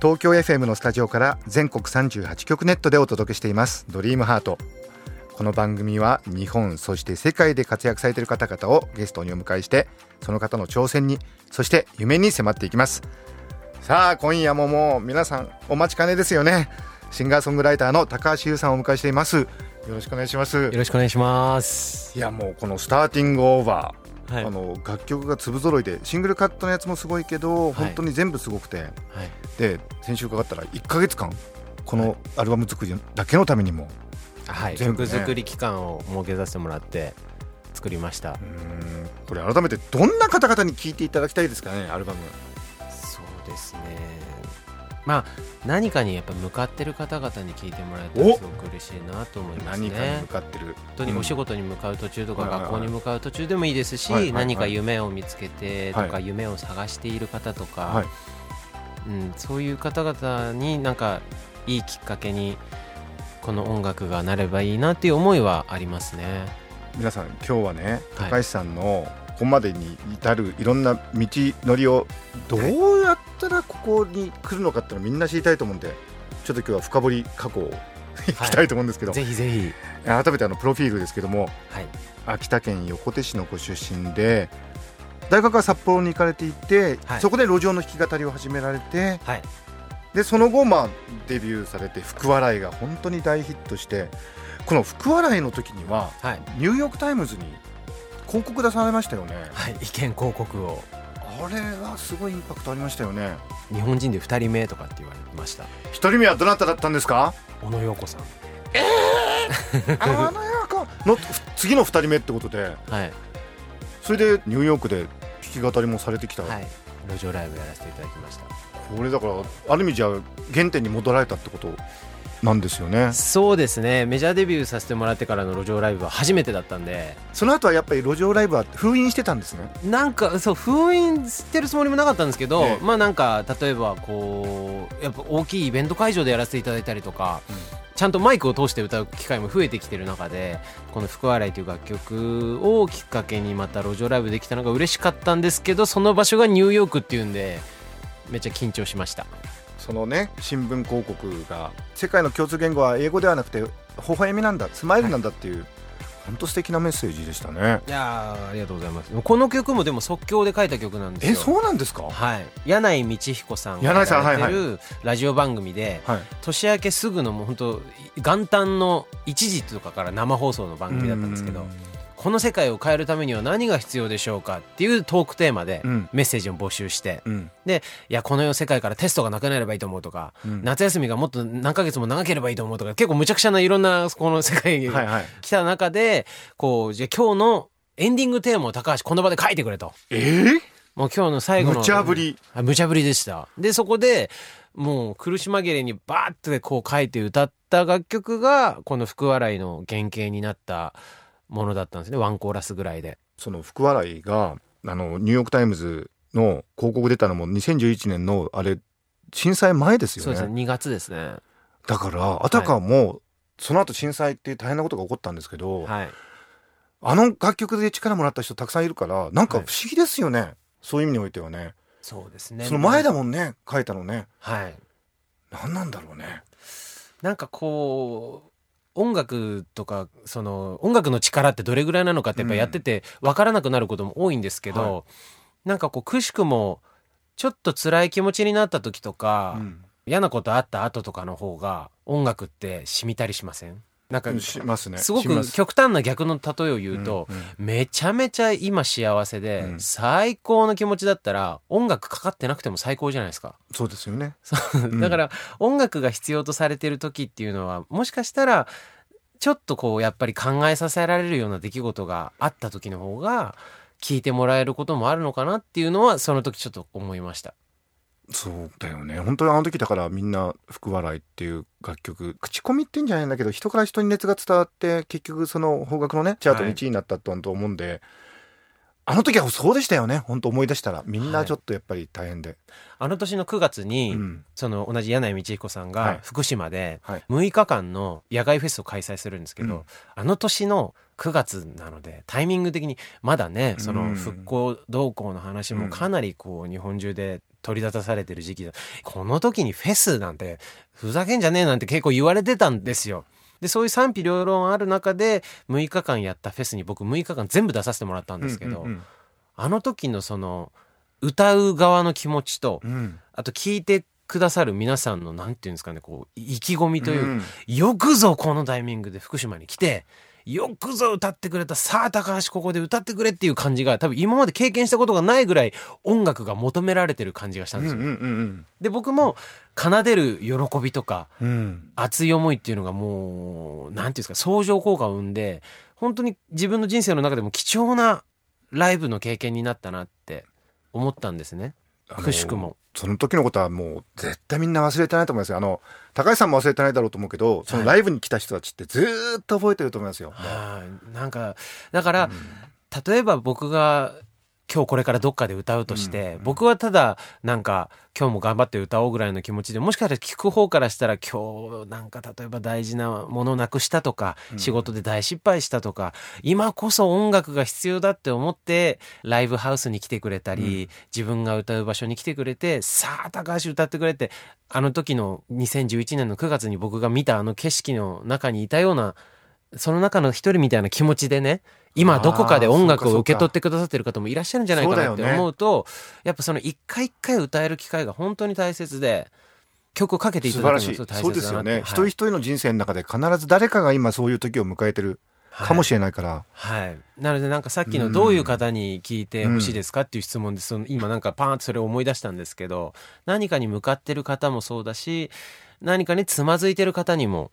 東京 FM のスタジオから全国38局ネットでお届けしています。ドリームハート。この番組は日本そして世界で活躍されている方々をゲストにお迎えしてその方の挑戦にそして夢に迫っていきます。さあ今夜ももう皆さんお待ちかねですよね。シンガーソングライターの高橋優さんをお迎えしています。よろしくお願いします。よろしくお願いします。いやもうこのスターティングオーバー、はい。あの楽曲が粒揃いでシングルカットのやつもすごいけど、本当に全部すごくて。はい。で先週伺ったら1か月間このアルバム作りだけのためにもはい、全部ね。曲作り期間を設けさせてもらって作りました。これ改めてどんな方々に聴いていただきたいですかねアルバム。そうですねまあ何かにやっぱ向かってる方々に聞いてもらえたらすごく嬉しいなと思います何かにね向かってる。本当にお仕事に向かう途中とかはいはいはい学校に向かう途中でもいいですし、はいはいはい。何か夢を見つけてとはか夢を探している方とか、はい。うん、そういう方々になんかいいきっかけにこの音楽がなればいいなっていう思いはありますね。皆さん今日はねはい。高橋さんのここまでに至るいろんな道のりをどうやに来るのかってのをみんな知りたいと思うんでちょっと今日は深掘り過去をいきたいと思うんですけど、ぜひぜひ、改めてあのプロフィールですけどもはい、秋田県横手市のご出身で大学は札幌に行かれていて、はい。そこで路上の弾き語りを始められてはい、でその後、まあ、デビューされて福笑いが本当に大ヒットしてこの福笑いの時にははい、ニューヨーク・タイムズに広告出されましたよね。はい、意見広告をあれはすごいインパクトありましたよね。日本人で2人目とかって言われました。一人目はどなただったんですか？小野陽子さん。あのやかの次の二人目ってことで。はい、それでニューヨークで弾き語りもされてきた、はい、路上ライブやらせていただきました。これだからある意味じゃ原点に戻られたってこと？なんですよね。そうですね。メジャーデビューさせてもらってからの路上ライブは初めてだったんで。その後はやっぱり路上ライブは封印してたんですね。なんかそう封印してるつもりもなかったんですけど、ええ。まあなんか例えばこうやっぱ大きいイベント会場でやらせていただいたりとか、ちゃんとマイクを通して歌う機会も増えてきてる中でこの「福笑い」という楽曲をきっかけにまた路上ライブできたのが嬉しかったんですけどその場所がニューヨークっていうんでめっちゃ緊張しましたそのね新聞広告が世界の共通言語は英語ではなくて微笑みなんだスマイルなんだっていう、本当素敵なメッセージでしたね。いやーありがとうございます。この曲もでも即興で書いた曲なんですよ。えそうなんですか？はい、柳井道彦さんがやられてはいるラジオ番組で、はい。年明けすぐのもう本当元旦の1時とかから生放送の番組だったんですけどこの世界を変えるためには何が必要でしょうかっていうトークテーマでうん。メッセージを募集して、うん。でいやこの世界からテストがなくなればいいと思うとか、うん。夏休みがもっと何ヶ月も長ければいいと思うとか結構むちゃくちゃないろんなこの世界にはいはい。来た中でこうじゃあ今日のエンディングテーマを高橋この場で書いてくれと。えー、もう今日の最後の無茶ぶり。あ無茶ぶりでした。でそこでもう苦し紛れにバーッてこう書いて歌った楽曲がこの福笑いの原型になったものだったんですね。ワンコーラスぐらいで。その福笑いがあのニューヨーク・タイムズの広告出たのも2011年のあれ震災前ですよね。そうですね。2月ですね。だからあたかも、その後震災っていう大変なことが起こったんですけど、はい。あの楽曲で力もらった人たくさんいるからなんか不思議ですよね、そういう意味においてはね。そうですね。その前だもんね書いたのね。はい。何なんだろうね。なんかこう音楽とかその音楽の力ってどれぐらいなのかってやっぱやってて分からなくなることも多いんですけど、はなんかこうくしくもちょっと辛い気持ちになった時とか、うん。嫌なことあった後とかの方が音楽って染みたりしません？なんかしますね。すごく極端な逆の例えを言うと、うんうん。めちゃめちゃ今幸せで、うん。最高の気持ちだったら音楽かかってなくても最高じゃないですか。そうですよね。だから音楽が必要とされてる時っていうのはもしかしたらちょっとこうやっぱり考えさせられるような出来事があった時の方が聞いてもらえることもあるのかなっていうのはその時ちょっと思いました。そうだよね。本当にあの時だからみんな「福笑い」っていう楽曲口コミってんじゃないんだけど人から人に熱が伝わって結局その邦楽のねチャートの1位になったと思うんで、あの時はそうでしたよね。本当思い出したら。みんなちょっとやっぱり大変で、あの年の9月に、うん。その同じ柳井道彦さんはい。が福島ではい。6日間の野外フェスを開催するんですけど、うん。あの年の9月なのでタイミング的にまだねそうん。の復興動向の話もかなりこう日本中で取り立たされてる時期だ。この時にフェスなんてふざけんじゃねえなんて結構言われてたんですよ。でそういう賛否両論ある中で6日間やったフェスに僕6日間全部出させてもらったんですけど、あの時のその歌う側の気持ちとうん。うんあと聞いてくださる皆さんのなんていうんですかねこう意気込みというか、うん。よくぞこのタイミングで福島に来てよくぞ歌ってくれたさあ高橋ここで歌ってくれっていう感じが多分今まで経験したことがないぐらい音楽が求められてる感じがしたんですよ。うんうんうんで僕も奏でる喜びとかうんうん熱い思いっていうのがもうなんていうんですか相乗効果を生んで本当に自分の人生の中でも貴重なライブの経験になったなって思ったんですね。くしくも。その時のことはもう絶対みんな忘れてないと思いますよ。あの高橋さんも忘れてないだろうと思うけどそのライブに来た人たちってずーっと覚えてると思いますよ、はい、なんかだから、例えば僕が今日これからどっかで歌うとして、僕はただなんか今日も頑張って歌おうぐらいの気持ちでもしかしたら聞く方からしたら今日なんか例えば大事なものなくしたとか、仕事で大失敗したとか今こそ音楽が必要だって思ってライブハウスに来てくれたり、自分が歌う場所に来てくれてさあ高橋歌ってくれってあの時の2011年の9月に僕が見たあの景色の中にいたようなその中の一人みたいな気持ちでね今どこかで音楽を受け取ってくださってる方もいらっしゃるんじゃないかなってそうだよね。思うとやっぱその一回一回歌える機会が本当に大切で曲をかけていただくのがすごい大そうですよね、切だなって一人一人の人生の中で必ず誰かが今そういう時を迎えてるかもしれないから、はい、なのでなんかさっきのどういう方に聞いてほしいですかっていう質問でその今なんかパーンとそれを思い出したんですけど何かに向かってる方もそうだし何かにつまずいてる方にも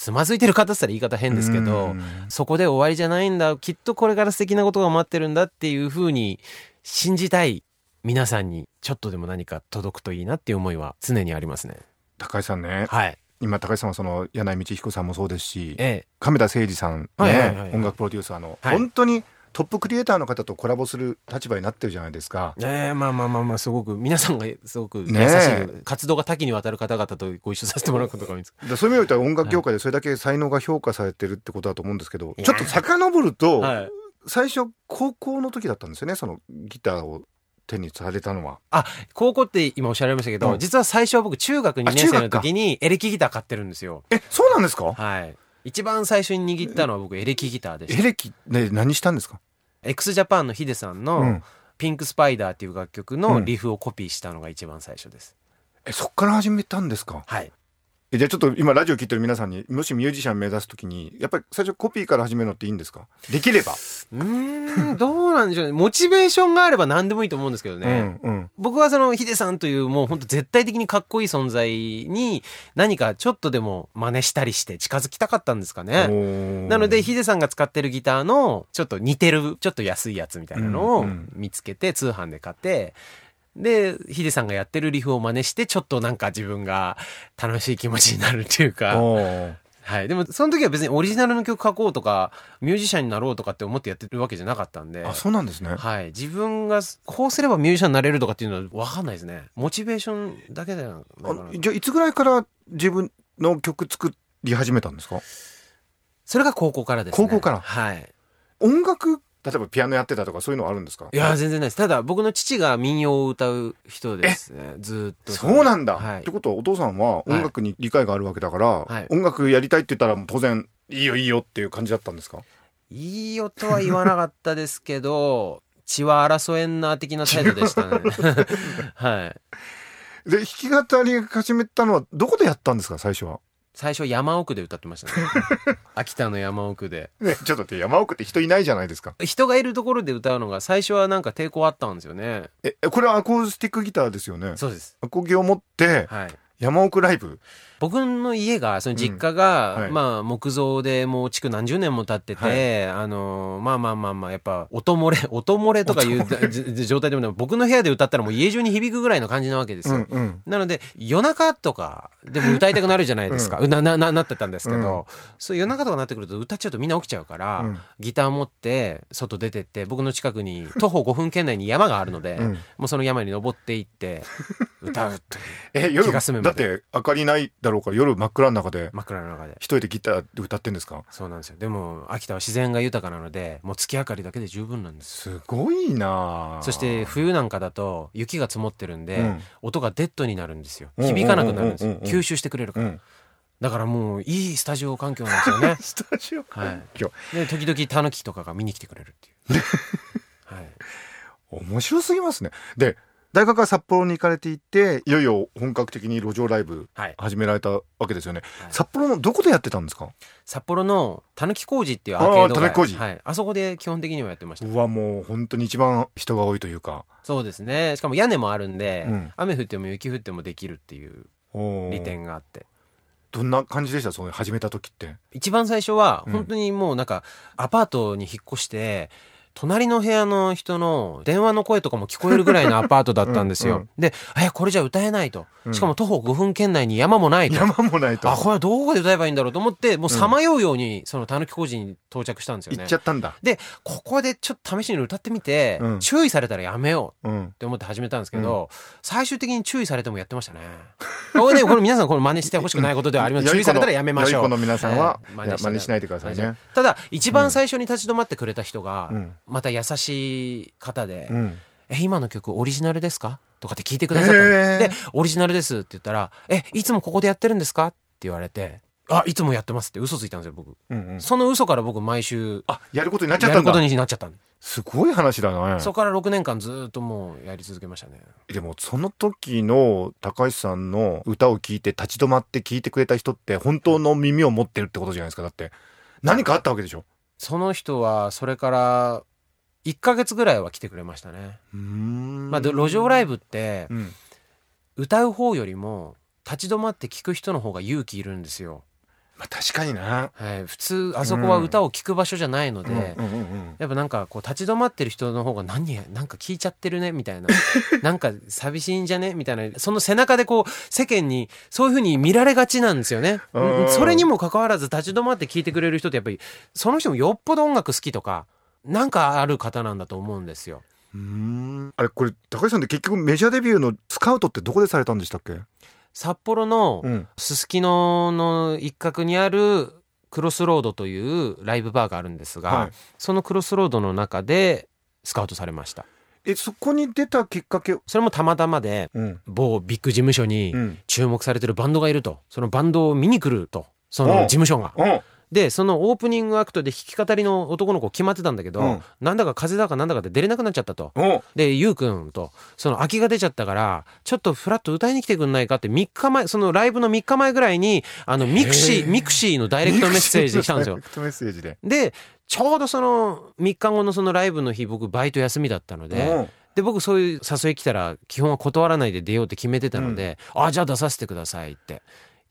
つまずいてる方っら言い方変ですけどうん。そこで終わりじゃないんだ。きっとこれから素敵なことが待ってるんだっていうふうに信じたい皆さんにちょっとでも何か届くといいなっていう思いは常にありますね。高橋さんね。はい、今高橋さんはその柳井道彦さんもそうですしええ。亀田誠二さんね、音楽プロデューサーの、はい。本当にトップクリエイターの方とコラボする立場になってるじゃないですか。ええまあまあまあまあすごく皆さんがすごく優しい、ねえ活動が多岐にわたる方々とご一緒させてもらうことが多いんです。でそういう意味では音楽業界でそれだけ才能が評価されてるってことだと思うんですけど、いやちょっと遡ると、はい。最初高校の時だったんですよねそのギターを手にされたのは。あ高校って今おっしゃられましたけど、うん。実は最初は僕中学2年生の時にエレキギター買ってるんですよ。えそうなんですか？はい一番最初に握ったのは僕エレキギターでした。エレキで何したんですか？X ジャパンのヒデさんうのん「ピンクスパイダー」っていう楽曲のリフをコピーしたのが一番最初です、えそっから始めたんですか？はい。えじゃあちょっと今ラジオ聞いてる皆さんにもしミュージシャン目指す時にやっぱり最初コピーから始めるのっていいんですか？できれば。うーんどうなんでしょうね。モチベーションがあれば何でもいいと思うんですけどね、うんうん。僕はそのヒデさんというもう本当絶対的にかっこいい存在に何かちょっとでも真似したりして近づきたかったんですかね。なのでヒデさんが使ってるギターのちょっと似てるちょっと安いやつみたいなのをうんうん。見つけて通販で買ってでヒデさんがやってるリフを真似してちょっとなんか自分が楽しい気持ちになるっていうか、はい、でもその時は別にオリジナルの曲書こうとかミュージシャンになろうとかって思ってやってるわけじゃなかったんで。あそうなんですね。はい、自分がこうすればミュージシャンになれるとかっていうのは分かんないですね。モチベーションだけだよあじゃあいつぐらいから自分の曲作り始めたんですか？それが高校からですね。高校から。はい。音楽例えばピアノやってたとかそういうのあるんですか？いや全然ないです。ただ僕の父が民謡を歌う人ですね。ずーっと。そうなんだ、はい。ってことはお父さんは音楽に理解があるわけだから、はい。音楽やりたいって言ったら当然いいよいいよっていう感じだったんですか？いいよとは言わなかったですけど 血は争えんな的な態度でしたね。はい。で弾き語り始めたのはどこでやったんですか最初は、最初山奥で歌ってましたね。秋田の山奥で。ね、ちょっと待って山奥って人いないじゃないですか。人がいるところで歌うのが最初はなんか抵抗あったんですよね。えこれはアコースティックギターですよね。そうです。アコギを持ってはい。山奥ライブ僕の家がその実家が、うん。はい。まあ木造でもう築何十年も経ってて、あのまあまあまあまあやっぱ音漏れ 音漏れとかいうじ状態でも僕の部屋で歌ったらもう家中に響くぐらいの感じなわけですよ。うんうん。なので夜中とかでも歌いたくなるじゃないですか、ななななってたんですけど、うん。そう夜中とかなってくると歌っちゃうとみんな起きちゃうから、うん。ギター持って外出てって僕の近くに 徒歩5分圏内に山があるので、うん。もうその山に登っていって歌うっていう え夜気が済むまで。だって明かりないだろうから夜真っ暗の中で真っ暗の中で。一人でギターで歌ってんですか？そうなんですよ。でも秋田は自然が豊かなのでもう月明かりだけで十分なんです。すごいなあ。そして冬なんかだと雪が積もってるんで、うん。音がデッドになるんですよ。うん響かなくなるんですよ。吸収してくれるから、うん。だからもういいスタジオ環境なんですよね。スタジオ環境、で時々タヌキとかが見に来てくれるっていう、はい、面白すぎますね。で大学は札幌に行かれていていよいよ本格的に路上ライブはい。始められたわけですよね、はい。札幌のどこでやってたんですか？札幌のたぬき工事っていうアーケードあー狸小路はい、あそこで基本的にはやってました。うわもう本当に一番人が多いというか。そうですね。しかも屋根もあるんで、うん。雨降っても雪降ってもできるっていう利点があって。どんな感じでした？その始めた時って。一番最初はうん。本当にもうなんかアパートに引っ越して隣の部屋の人の電話の声とかも聞こえるぐらいのアパートだったんですよ。うんうんで、え、これじゃ歌えないとう。んしかも徒歩5分圏内に山もないと。山もないとあ、これはどこで歌えばいいんだろうと思って、もうさまようようにそのたぬき工事に到着したんですよね行っちゃ。ったんだで、ここでちょっと試しに歌ってみて、うん注意されたらやめよう。うんって思って始めたんですけど、最終的に注意されてもやってましたね。これね、これ皆さんこれ真似してほしくないことではあります。注意されたらやめましょう。良い子の皆さんは、真似しないでくださいね。ただ一番最初に立ち止まってくれた人が、うんまた優しい方で「うん。え今の曲オリジナルですか?」とかって聞いてくださったの、へー。で「オリジナルです」って言ったら「えいつもここでやってるんですか?」って言われて「あいつもやってます」って嘘ついたんですよ僕、うんうん。その嘘から僕毎週あやることになっちゃったんだ。やることになっちゃったんです。ごい話だねそこから6年間ずっともうやり続けましたね。でもその時の高橋さんの歌を聴いて立ち止まって聴いてくれた人って本当の耳を持ってるってことじゃないですか。だって何かあったわけでしょ？その人はそれから1ヶ月ぐらいは来てくれましたね、まあ、で路上ライブってうん。歌う方よりも立ち止まって聞く人の方が勇気いるんですよ。まあ確かにな。はい、普通あそこは歌を聴く場所じゃないので、うん。うんうんやっぱなんかこう立ち止まってる人の方が何やなんか聞いちゃってるねみたいな。なんか寂しいんじゃね？みたいな。その背中でこう世間にそういう風に見られがちなんですよね。うん。それにもかかわらず立ち止まって聞いてくれる人ってやっぱりその人もよっぽど音楽好きとかなんかある方なんだと思うんですよ。うーん。あれこれ高橋さんって結局メジャーデビューのスカウトってどこでされたんでしたっけ？札幌のうん。すすきのの一角にあるクロスロードというライブバーがあるんですが、はい。そのクロスロードの中でスカウトされました。えそこに出たきっかけそれもたまたまでうん。某ビッグ事務所にうん。注目されてるバンドがいると。そのバンドを見に来ると。その事務所が。うんでそのオープニングアクトで弾き語りの男の子決まってたんだけど、うん。なんだか風邪だかなんだかで出れなくなっちゃったと。う。んでゆうくんとその空きが出ちゃったからちょっとフラッと歌いに来てくんないかって3日前そのライブの3日前ぐらいにあのミクシへーー mixi のダイレクトメッセージで来たんですよ。ダイレクトメッセージで。でちょうどその3日後のそのライブの日僕バイト休みだったので、う。んで僕そういう誘い来たら基本は断らないで出ようって決めてたので、あじゃあ出させてくださいって。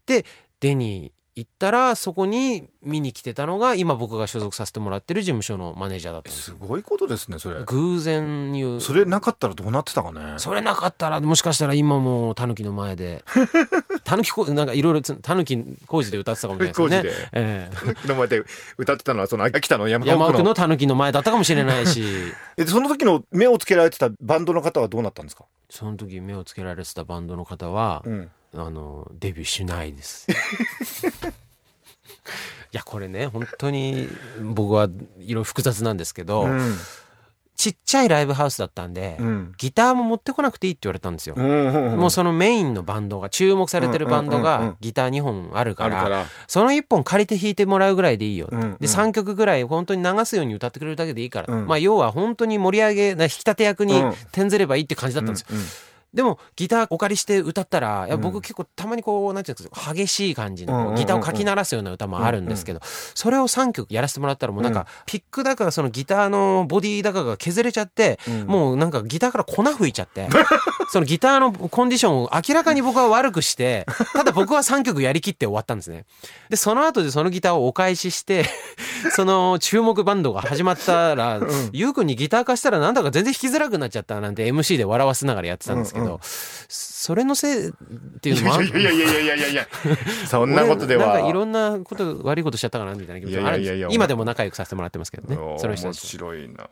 で出に行ったらそこに見に来てたのが今僕が所属させてもらってる事務所のマネージャーだったんですすごいことですねそれ。偶然にそれなかったらどうなってたかね？それなかったらもしかしたら今もタヌキの前で。タヌキこなんかいろいろタヌキ工事で歌ってたかもしれないですよね。工事で。えの前で歌ってたのはその秋田のえ山山奥奥ののタヌキの前だったかもしれないし。えその時の目をつけられてたバンドの方はどうなったんですか？その時目をつけられてたバンドの方は、うんあのデビューしないです。いやこれね本当に僕はいろいろ複雑なんですけど、うん。ちっちゃいライブハウスだったんで、うん。ギターも持ってこなくていいって言われたんですよ。うんもうそのメインのバンドが注目されてるバンドうんうんうんうん。がギター2本あるからあるから。その1本借りて弾いてもらうぐらいでいいよ、うんうん。で3曲ぐらい本当に流すように歌ってくれるだけでいいから、うんまあ要は本当に盛り上げな引き立て役にうん。転ずればいいって感じだったんですよ。うんうんでもギターお借りして歌ったらいやうん僕結構たまにこうなんていうんですか激しい感じうんうんうんのギターをかき鳴らすような歌もあるんですけどそれを3曲やらせてもらったらもうなんうん。かピックだかそのギターのボディだかが削れちゃってうん。もうなんかギターから粉吹いちゃって そのギターのコンディションを明らかに僕は悪くしてただ僕は3曲やりきって終わったんですね。でその後でそのギターをお返しして その注目バンドが始まったらゆうくんにギター貸したらなんだか全然弾きづらくなっちゃったなんて MC で笑わせながらやってたんですけど、うんうん。それのせいっていういのもある。やいやいやいやいやいやいや。そんなことでは。俺なんかいろんなこと悪いことしちゃったかなみたいな気持ちもあるんですいやいやいやいや。今でも仲良くさせてもらってますけどねその人たちと白いな、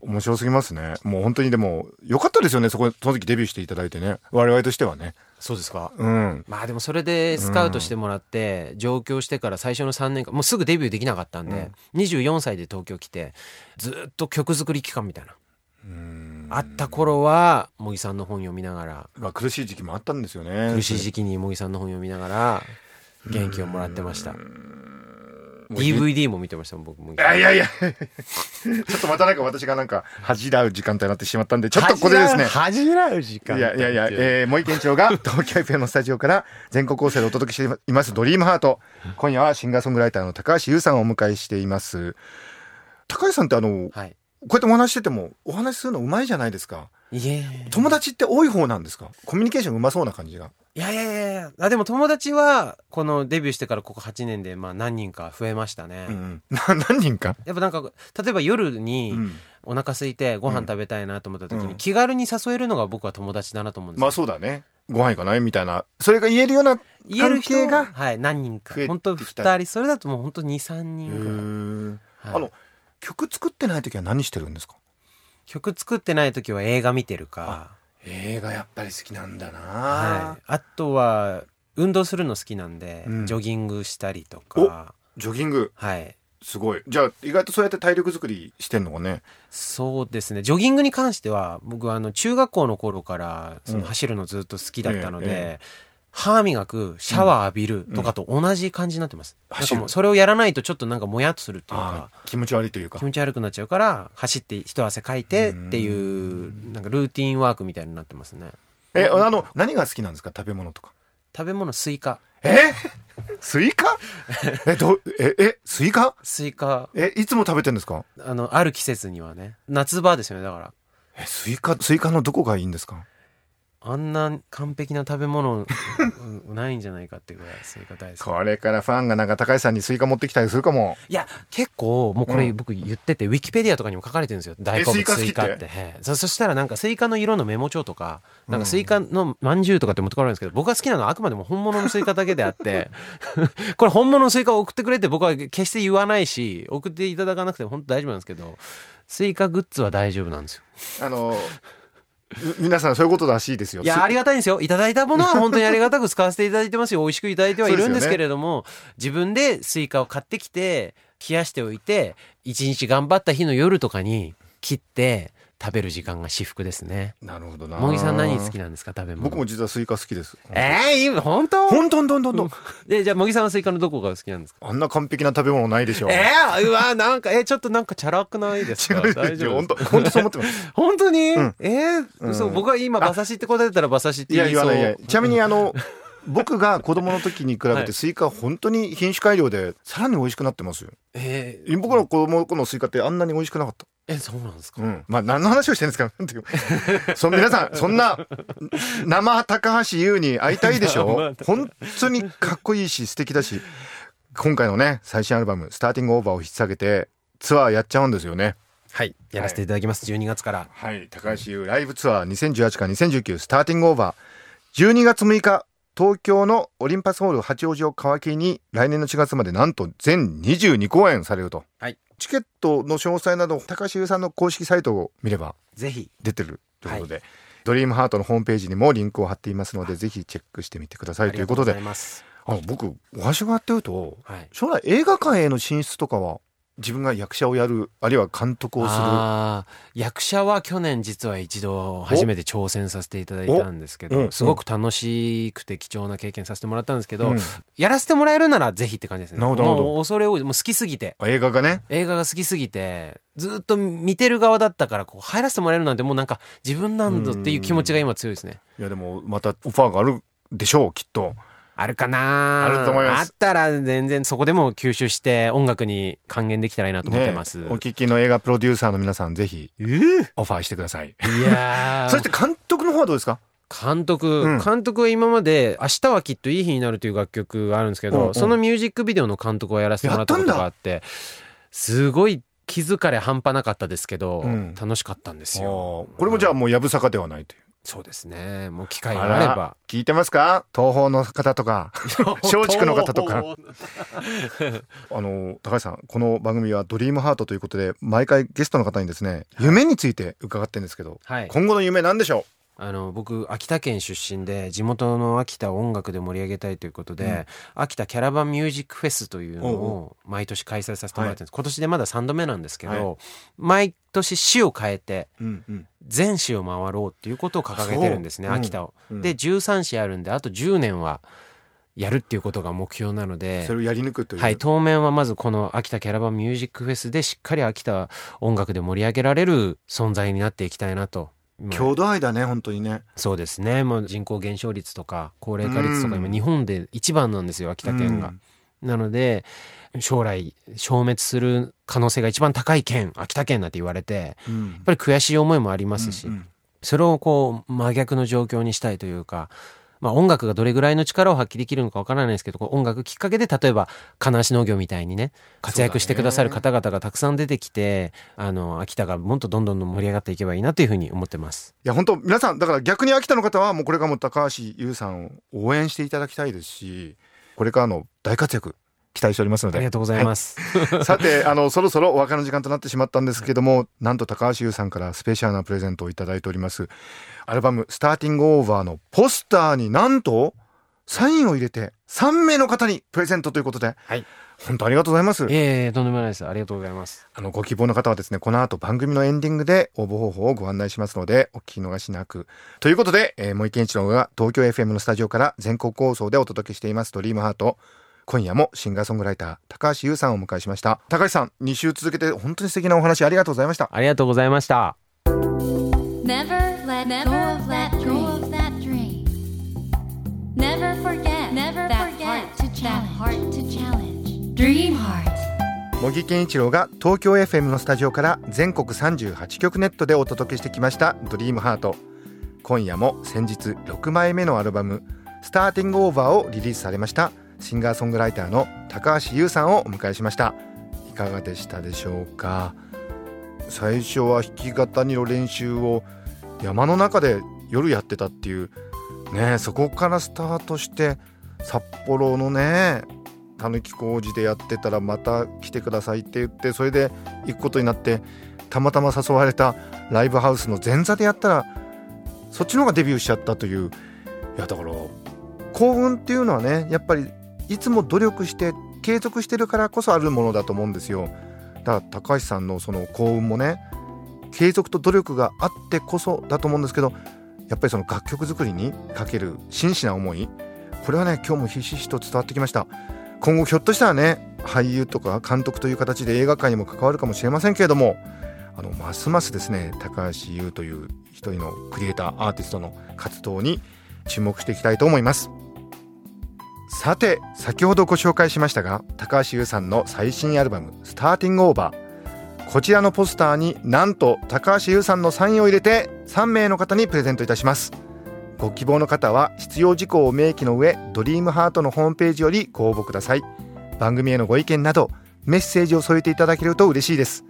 面白すぎますね。もう本当にでも良かったですよねそこその時デビューしていただいてね。我々としてはね。そうですか。うん。まあでもそれでスカウトしてもらって上京してから最初の3年間もうすぐデビューできなかったんで、24歳で東京来てずっと曲作り期間みたいな。うんあった頃は茂木さんの本読みながら。まあ苦しい時期もあったんですよね。苦しい時期に茂木さんの本読みながら元気をもらってました。DVD も見てました僕もいやいやいや。ちょっとまたなんか私がなんか恥じらう時間帯になってしまったんでちょっとここでですね。恥じらう時間いやいやいや、えー、森店長が東京 FM のスタジオから全国構成でお届けしています「ドリームハート。今夜はシンガーソングライターの高橋優さんをお迎えしています。高橋さんってあのこはいうやってお話ししててもお話しするのうまいじゃないですか。いえ。友達って多い方なんですか？コミュニケーションうまそうな感じが。いやいやいや。いやあでも友達はこのデビューしてからここ8年でまあ何人か増えましたね、うん な何人か、やっぱなんか例えば夜にうんお腹空いてご飯食べたいなと思った時うん。に気軽に誘えるのが僕は友達だなと思うんですよ、まあそうだね。ご飯行かないみたいな。それが言えるような言える人関係がはい何人か。本当きた。2人それだともう本当23へ人ぐらい、ー。はい。あの曲作ってない時は何してるんですか？曲作ってない時は映画見てるか。映画やっぱり好きなんだな、はい、あとは運動するの好きなんで、うん。ジョギングしたりとか。ジョギング。はい。すごい。じゃあ意外とそうやって体力作りしてんのかね？そうですね。ジョギングに関しては僕はあの中学校の頃からそのうん。走るのずっと好きだったので、え歯磨くシャワー浴びるとかと同じ感じになってます、うん。なんかもうそれをやらないとちょっとなんかもやっとするっていうか。気持ち悪いというか気持ち悪くなっちゃうから走って一汗かいてっていうなんかルーティンワークみたいになってますね。えあの何が好きなんですか？食べ物とか。食べ物スイカ。え？スイカ？えどええスイカ？スイカ。えいつも食べてんですか？あのある季節にはね。夏場ですよねだから。えスイカスイカのどこがいいんですか？あんな完璧な食べ物うんないんじゃないかっていうぐらいスイカ大好き。これからファンがなんか高橋さんにスイカ持ってきたりするかも。いや結構もうこれうん。僕言ってて、ウィキペディアとかにも書かれてるんですよ。大のスイカ好きって。物スイカって？そそしたらなんかスイカの色のメモ帳とかなんかスイカのまんじゅうとかって持ってこられるんですけど僕が好きなのはあくまでも本物のスイカだけであって。これ本物のスイカを送ってくれって僕は決して言わないし送っていただかなくても本当大丈夫なんですけどスイカグッズは大丈夫なんですよ。あのう 皆さんそういうことらしいですよ。いやありがたいんですよ。いただいたものは 本当にありがたく使わせていただいてますよ美味しくいただいてはいるんですけれども、自分でスイカを買ってきて冷やしておいて一日頑張った日の夜とかに切って食べる時間が至福ですね。なるほどな。茂木さん何好きなんですか？食べ物。僕も実はスイカ好きです。えー、今本当？ほんとほんとほん。とほんとでじゃあ茂木さんはスイカのどこが好きなんですか？あんな完璧な食べ物ないでしょ。うえー、うわなんかえちょっとなんかチャラくないですか？違う大丈夫本当本当そう思ってます。本当に、うん。えー嘘うん。僕は今馬刺しって答えたら馬刺しっていや言いそう。言わないいやちなみにあの僕が子供の時に比べはい。てスイカは本当に品種改良でさらに美味しくなってますよ。えー。僕の子供の頃のスイカってあんなに美味しくなかったえそうなんですか、うん、まあ何の話をしてるんですか？そ皆さんそんな生高橋優に会いたいでしょ？本当にかっこいいし素敵だし今回のね最新アルバム「スターティングオーバー」を引っ提げてツアーやっちゃうんですよね。はい。やらせていただきます、12月から。はい。高橋優ライブツアー2018から2019スターティングオーバー12月6日東京のオリンパスホール八王子を皮切りに来年の4月までなんと全22公演されると、はいチケットの詳細など高橋優さんの公式サイトを見ればぜひ。出てるということで、ドリームハートのホームページにもリンクを貼っていますのでぜひチェックしてみてくださいということで。あ僕お話がやってるとはい。将来映画館への進出とかは自分が役者をやるあるいは監督をする。役者は去年実は一度初めて挑戦させていただいたんですけど、おうんすごく楽しくて貴重な経験させてもらったんですけど、うん。やらせてもらえるならぜひって感じですね。なるほどなるほど。もう恐れ多いもう好きすぎて。映画がね。映画が好きすぎてずっと見てる側だったからこう入らせてもらえるなんてもうなんか自分なんだっていう気持ちが今強いですね。いやでもまたオファーがあるでしょうきっとあるかな。あると思います。あったら全然そこでも吸収して音楽に還元できたらいいなと思ってます、ねお聞きの映画プロデューサーの皆さんぜひえー？オファーしてください。いやー。そして監督の方はどうですか？監督、うん。監督は今まで「明日はきっといい日になる」という楽曲があるんですけど、うんうん。そのミュージックビデオの監督をやらせてもらったことがあってすごい気疲れ半端なかったですけど、うん。楽しかったんですよ。これもじゃあもうやぶさかではないというそうですね。もう機会がああれば。ら聞いてますか？東宝の方とか 松竹の方とか。あの高橋さんこの番組はドリームハートということで毎回ゲストの方にですね夢について伺ってるんですけど、はい。今後の夢なんでしょあの僕秋田県出身で地元の秋田を音楽で盛り上げたいということで、秋田キャラバンミュージックフェスというのを毎年開催させてもらってるんです、今年でまだ3度目なんですけど、は毎年市を変えてう、うんうん。全市を回ろうっていうことを掲げてるんですねそう。秋田を。うん。で13市あるんであと10年はやるっていうことが目標なのでそれをやり抜くという、はい、当面はまずこの秋田キャラバンミュージックフェスでしっかり秋田音楽で盛り上げられる存在になっていきたいなと。今郷土愛だね本当にね。そうですね。もう人口減少率とか高齢化率とかうん。今日本で一番なんですよ秋田県が。なので将来消滅する可能性が一番高い県秋田県なんて言われてやっぱり悔しい思いもありますし、それをこう真逆の状況にしたいというか、まあ、音楽がどれぐらいの力を発揮できるのかわからないですけど音楽きっかけで例えば金足農業みたいにね活躍してくださる方々がたくさん出てきて、あの秋田がもっとどんどんどん盛り上がっていけばいいなというふうに思ってます。いや本当皆さんだから逆に秋田の方はもうこれからも高橋優さんを応援していただきたいですしこれからの大活躍期待しておりますので。ありがとうございます。さてあのそろそろお別れの時間となってしまったんですけどもなんと高橋優さんからスペシャルなプレゼントをいただいております。アルバム「スターティングオーバー」のポスターになんとサインを入れて3名の方にプレゼントということで、はい。本当ありがとうございます。ええとんでもないです。ありがとうございます。あのご希望の方はですねこの後番組のエンディングで応募方法をご案内しますのでお聞き逃しなく。ということで、えー、森健一郎が東京 FM のスタジオから全国放送でお届けしています「ドリームハート今夜もシンガーソングライター高橋優さんをお迎えしました高橋さん2週続けて本当に素敵なお話ありがとうございましたありがとうございました。Never let go of that dream. Never forget that heart to challenge. Dream heart. 茂木健一郎が東京 FM のスタジオから全国38局ネットでお届けしてきました「ドリームハート今夜も先日6枚目のアルバム「スターティングオーバー」をリリースされましたシンガーソングライターの高橋優さんをお迎えしました。いかがでしたでしょうか？最初は弾き語りの練習を山の中で夜やってたっていうねそこからスタートして札幌のねたぬき工事でやってたらまた来てくださいって言ってそれで行くことになってたまたま誘われたライブハウスの前座でやったらそっちの方がデビューしちゃったという。いやだから幸運っていうのはねやっぱりいつも努力して継続してるからこそあるものだと思うんですよ。だから高橋さんのその幸運もね継続と努力があってこそだと思うんですけどやっぱりその楽曲作りにかける真摯な思いこれはね今日もひしひしと伝わってきました。今後ひょっとしたらね俳優とか監督という形で映画界にも関わるかもしれませんけれどもあのますますですね高橋優という一人のクリエイターアーティストの活動に注目していきたいと思います。さて先ほどご紹介しましたが高橋優さんの最新アルバム「スターティングオーバー」こちらのポスターになんと高橋優さんのサインを入れて3名の方にプレゼントいたします。ご希望の方は必要事項を明記の上ドリームハートのホームページよりご応募ください。番組へのご意見などメッセージを添えていただけると嬉しいです。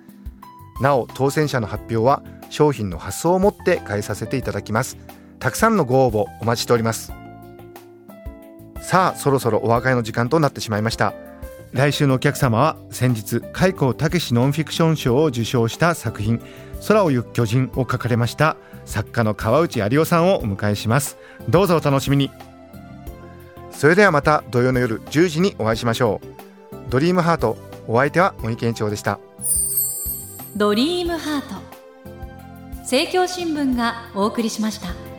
なお当選者の発表は商品の発送をもって返させていただきます。たくさんのご応募お待ちしております。さあそろそろお別れの時間となってしまいました。来週のお客様は先日開口武ノンフィクション賞を受賞した作品空を行く巨人を書かれました作家の川内有夫さんをお迎えします。どうぞお楽しみに。それではまた土曜の夜10時にお会いしましょう。ドリームハートお相手は森健一郎でした。ドリームハート。政教新聞がお送りしました。